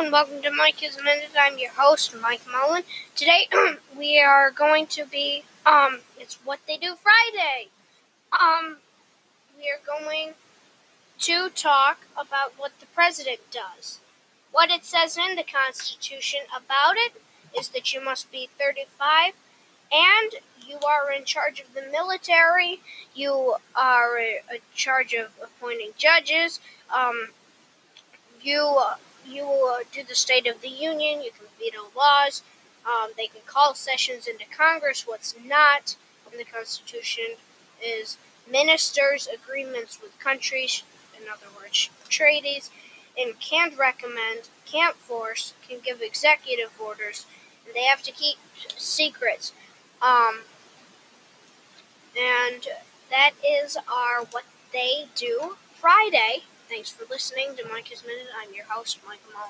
and welcome to Mike's Minute. I'm your host, Mike Mullen. Today we are going to be um it's what they do Friday. Um we are going to talk about what the president does. What it says in the Constitution about it is that you must be 35 and you are in charge of the military. You are in charge of appointing judges. Um, you you uh, do the State of the Union. You can veto laws. Um, they can call sessions into Congress. What's not in the Constitution is ministers' agreements with countries, in other words, treaties, and can't recommend, can't force, can give executive orders, and they have to keep secrets. Um, and that is our What They Do Friday. Thanks for listening to Mike's Minute. I'm your host, Mike Mullen.